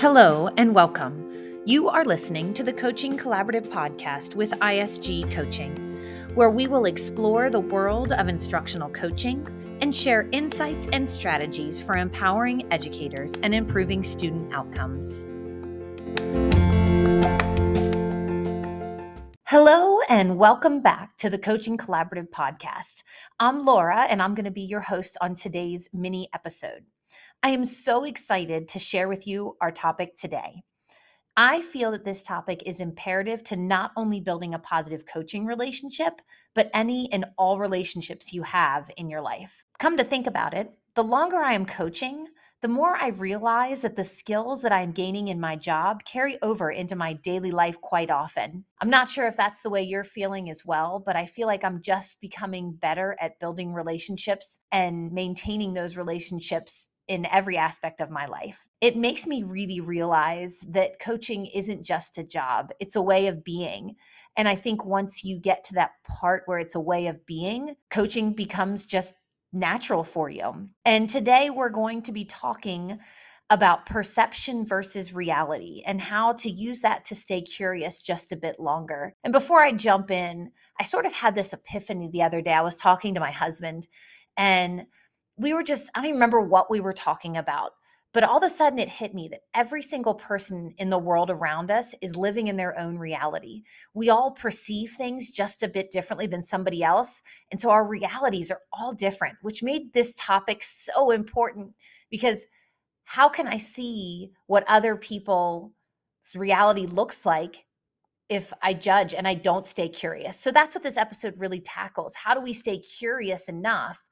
Hello and welcome. You are listening to the Coaching Collaborative podcast with ISG Coaching, where we will explore the world of instructional coaching and share insights and strategies for empowering educators and improving student outcomes. Hello, and welcome back to the Coaching Collaborative podcast. I'm Laura, and I'm going to be your host on today's mini episode. I am so excited to share with you our topic today. I feel that this topic is imperative to not only building a positive coaching relationship, but any and all relationships you have in your life. Come to think about it, the longer I am coaching, the more I realize that the skills that I'm gaining in my job carry over into my daily life quite often. I'm not sure if that's the way you're feeling as well, but I feel like I'm just becoming better at building relationships and maintaining those relationships in every aspect of my life. It makes me really realize that coaching isn't just a job, it's a way of being. And I think once you get to that part where it's a way of being, coaching becomes just natural for you. And today we're going to be talking about perception versus reality and how to use that to stay curious just a bit longer. And before I jump in, I sort of had this epiphany the other day. I was talking to my husband and we were just, I don't remember what we were talking about, but all of a sudden it hit me that every single person in the world around us is living in their own reality. We all perceive things just a bit differently than somebody else. And so our realities are all different, which made this topic so important because how can I see what other people's reality looks like if I judge and I don't stay curious? So that's what this episode really tackles. How do we stay curious enough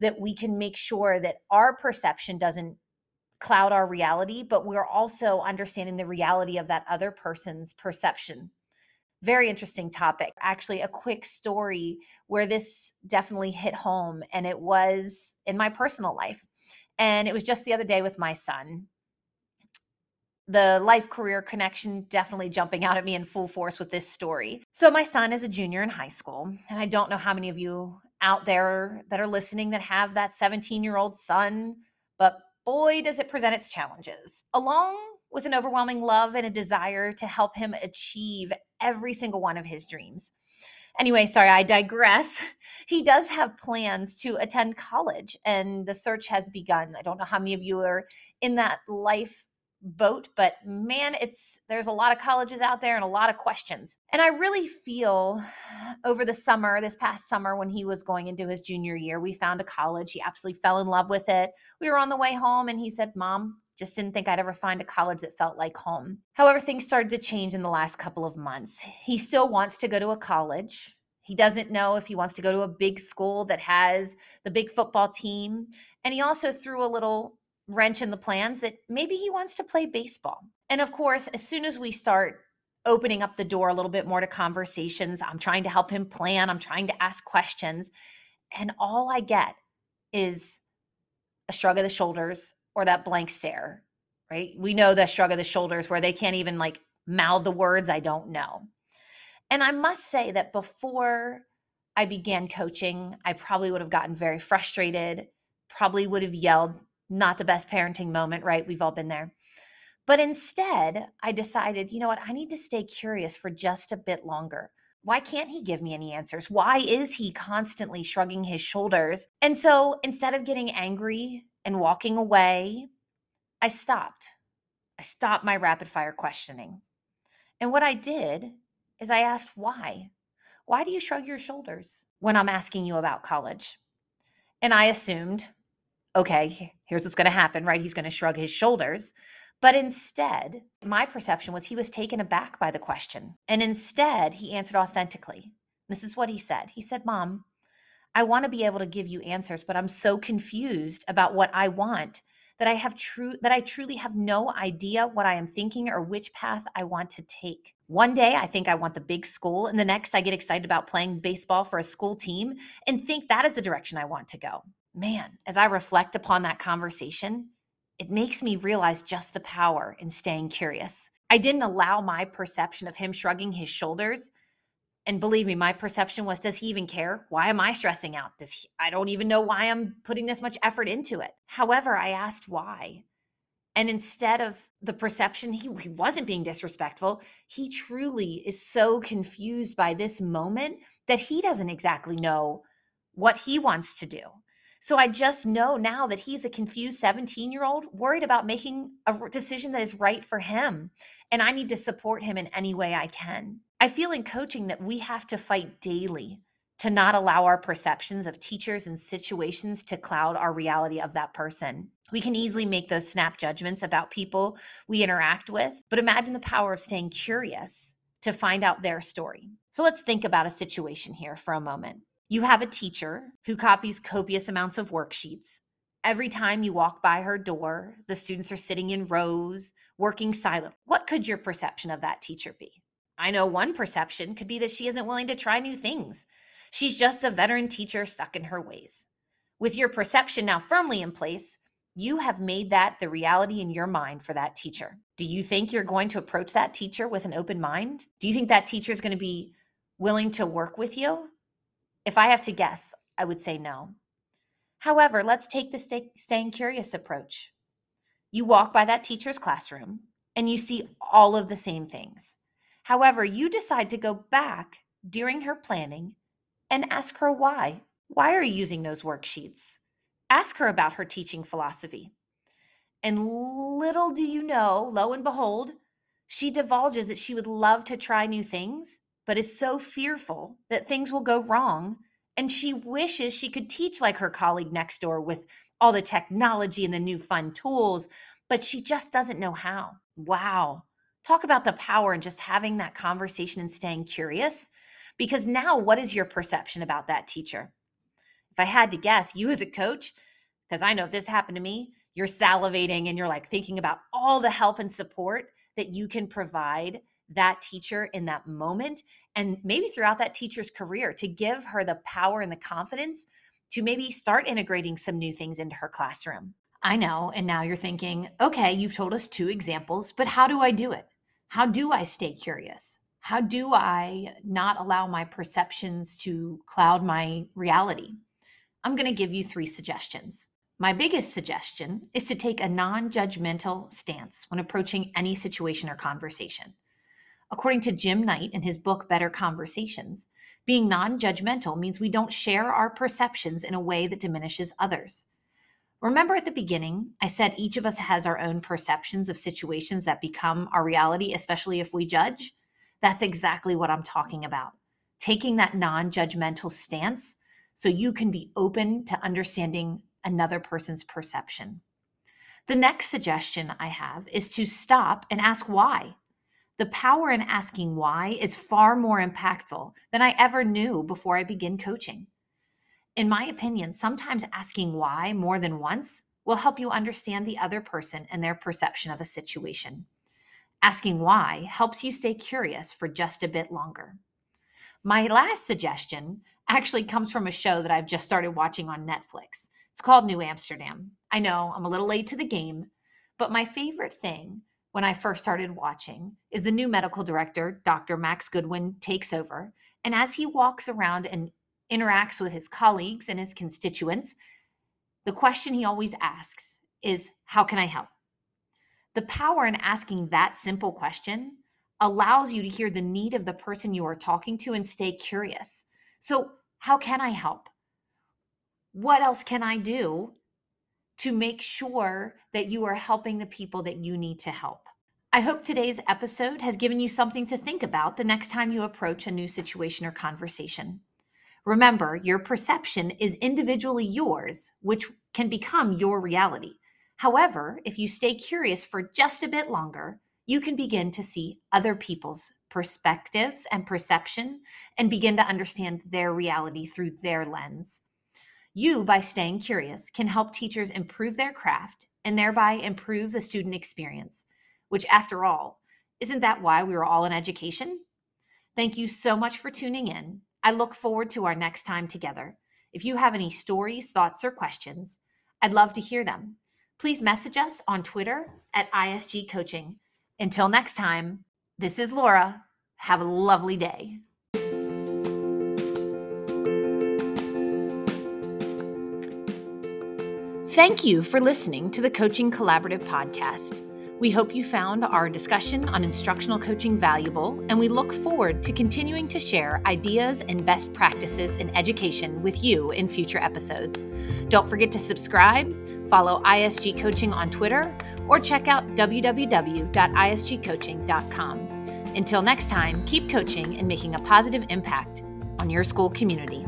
that we can make sure that our perception doesn't cloud our reality, but we're also understanding the reality of that other person's perception. Very interesting topic. Actually, a quick story where this definitely hit home, and it was in my personal life. And it was just the other day with my son. The life career connection definitely jumping out at me in full force with this story. So, my son is a junior in high school, and I don't know how many of you out there that are listening that have that 17 year old son, but boy, does it present its challenges, along with an overwhelming love and a desire to help him achieve every single one of his dreams. Anyway, sorry, I digress. He does have plans to attend college, and the search has begun. I don't know how many of you are in that life boat but man it's there's a lot of colleges out there and a lot of questions and i really feel over the summer this past summer when he was going into his junior year we found a college he absolutely fell in love with it we were on the way home and he said mom just didn't think I'd ever find a college that felt like home. However, things started to change in the last couple of months. He still wants to go to a college. He doesn't know if he wants to go to a big school that has the big football team. And he also threw a little wrench in the plans that maybe he wants to play baseball. And of course, as soon as we start opening up the door a little bit more to conversations, I'm trying to help him plan, I'm trying to ask questions. And all I get is a shrug of the shoulders or that blank stare, right? We know the shrug of the shoulders where they can't even like mouth the words I don't know. And I must say that before I began coaching, I probably would have gotten very frustrated, probably would have yelled not the best parenting moment, right? We've all been there. But instead, I decided, you know what? I need to stay curious for just a bit longer. Why can't he give me any answers? Why is he constantly shrugging his shoulders? And so instead of getting angry and walking away, I stopped. I stopped my rapid fire questioning. And what I did is I asked, why? Why do you shrug your shoulders when I'm asking you about college? And I assumed okay, here's what's going to happen, right? He's going to shrug his shoulders. But instead, my perception was he was taken aback by the question. And instead, he answered authentically. This is what he said. He said, Mom, I want to be able to give you answers, but I'm so confused about what I want that I have true that I truly have no idea what I am thinking or which path I want to take. One day I think I want the big school and the next I get excited about playing baseball for a school team and think that is the direction I want to go man, as I reflect upon that conversation, it makes me realize just the power in staying curious. I didn't allow my perception of him shrugging his shoulders. And believe me, my perception was, does he even care? Why am I stressing out? Does he, I don't even know why I'm putting this much effort into it. However, I asked why. And instead of the perception he, he wasn't being disrespectful, he truly is so confused by this moment that he doesn't exactly know what he wants to do. So I just know now that he's a confused 17 year old worried about making a decision that is right for him. And I need to support him in any way I can. I feel in coaching that we have to fight daily to not allow our perceptions of teachers and situations to cloud our reality of that person. We can easily make those snap judgments about people we interact with, but imagine the power of staying curious to find out their story. So let's think about a situation here for a moment. You have a teacher who copies copious amounts of worksheets. Every time you walk by her door, the students are sitting in rows, working silent. What could your perception of that teacher be? I know one perception could be that she isn't willing to try new things. She's just a veteran teacher stuck in her ways. With your perception now firmly in place, you have made that the reality in your mind for that teacher. Do you think you're going to approach that teacher with an open mind? Do you think that teacher is going to be willing to work with you? If I have to guess, I would say no. However, let's take the stay, staying curious approach. You walk by that teacher's classroom and you see all of the same things. However, you decide to go back during her planning and ask her why. Why are you using those worksheets? Ask her about her teaching philosophy. And little do you know, lo and behold, she divulges that she would love to try new things but is so fearful that things will go wrong. And she wishes she could teach like her colleague next door with all the technology and the new fun tools, but she just doesn't know how. Wow. Talk about the power and just having that conversation and staying curious. Because now, what is your perception about that teacher? If I had to guess, you as a coach, because I know if this happened to me, you're salivating and you're like thinking about all the help and support that you can provide that teacher in that moment and maybe throughout that teacher's career to give her the power and the confidence to maybe start integrating some new things into her classroom. I know. And now you're thinking, okay, you've told us two examples, but how do I do it? How do I stay curious? How do I not allow my perceptions to cloud my reality? I'm going to give you three suggestions. My biggest suggestion is to take a non judgmental stance when approaching any situation or conversation. According to Jim Knight in his book Better Conversations, being non judgmental means we don't share our perceptions in a way that diminishes others. Remember at the beginning, I said each of us has our own perceptions of situations that become our reality, especially if we judge? That's exactly what I'm talking about. Taking that non judgmental stance so you can be open to understanding another person's perception. The next suggestion I have is to stop and ask why. The power in asking why is far more impactful than I ever knew before I began coaching. In my opinion, sometimes asking why more than once will help you understand the other person and their perception of a situation. Asking why helps you stay curious for just a bit longer. My last suggestion actually comes from a show that I've just started watching on Netflix. It's called New Amsterdam. I know I'm a little late to the game, but my favorite thing when I first started watching is the new medical director, Dr. Max Goodwin, takes over. And as he walks around and interacts with his colleagues and his constituents, the question he always asks is, How can I help? The power in asking that simple question allows you to hear the need of the person you are talking to and stay curious. So, how can I help? What else can I do to make sure that you are helping the people that you need to help. I hope today's episode has given you something to think about the next time you approach a new situation or conversation. Remember, your perception is individually yours, which can become your reality. However, if you stay curious for just a bit longer, you can begin to see other people's perspectives and perception and begin to understand their reality through their lens. You, by staying curious, can help teachers improve their craft and thereby improve the student experience, which, after all, isn't that why we are all in education? Thank you so much for tuning in. I look forward to our next time together. If you have any stories, thoughts, or questions, I'd love to hear them. Please message us on Twitter at ISG Coaching. Until next time, this is Laura. Have a lovely day. Thank you for listening to the Coaching Collaborative podcast. We hope you found our discussion on instructional coaching valuable, and we look forward to continuing to share ideas and best practices in education with you in future episodes. Don't forget to subscribe, follow ISG Coaching on Twitter, or check out www.isgcoaching.com. Until next time, keep coaching and making a positive impact on your school community.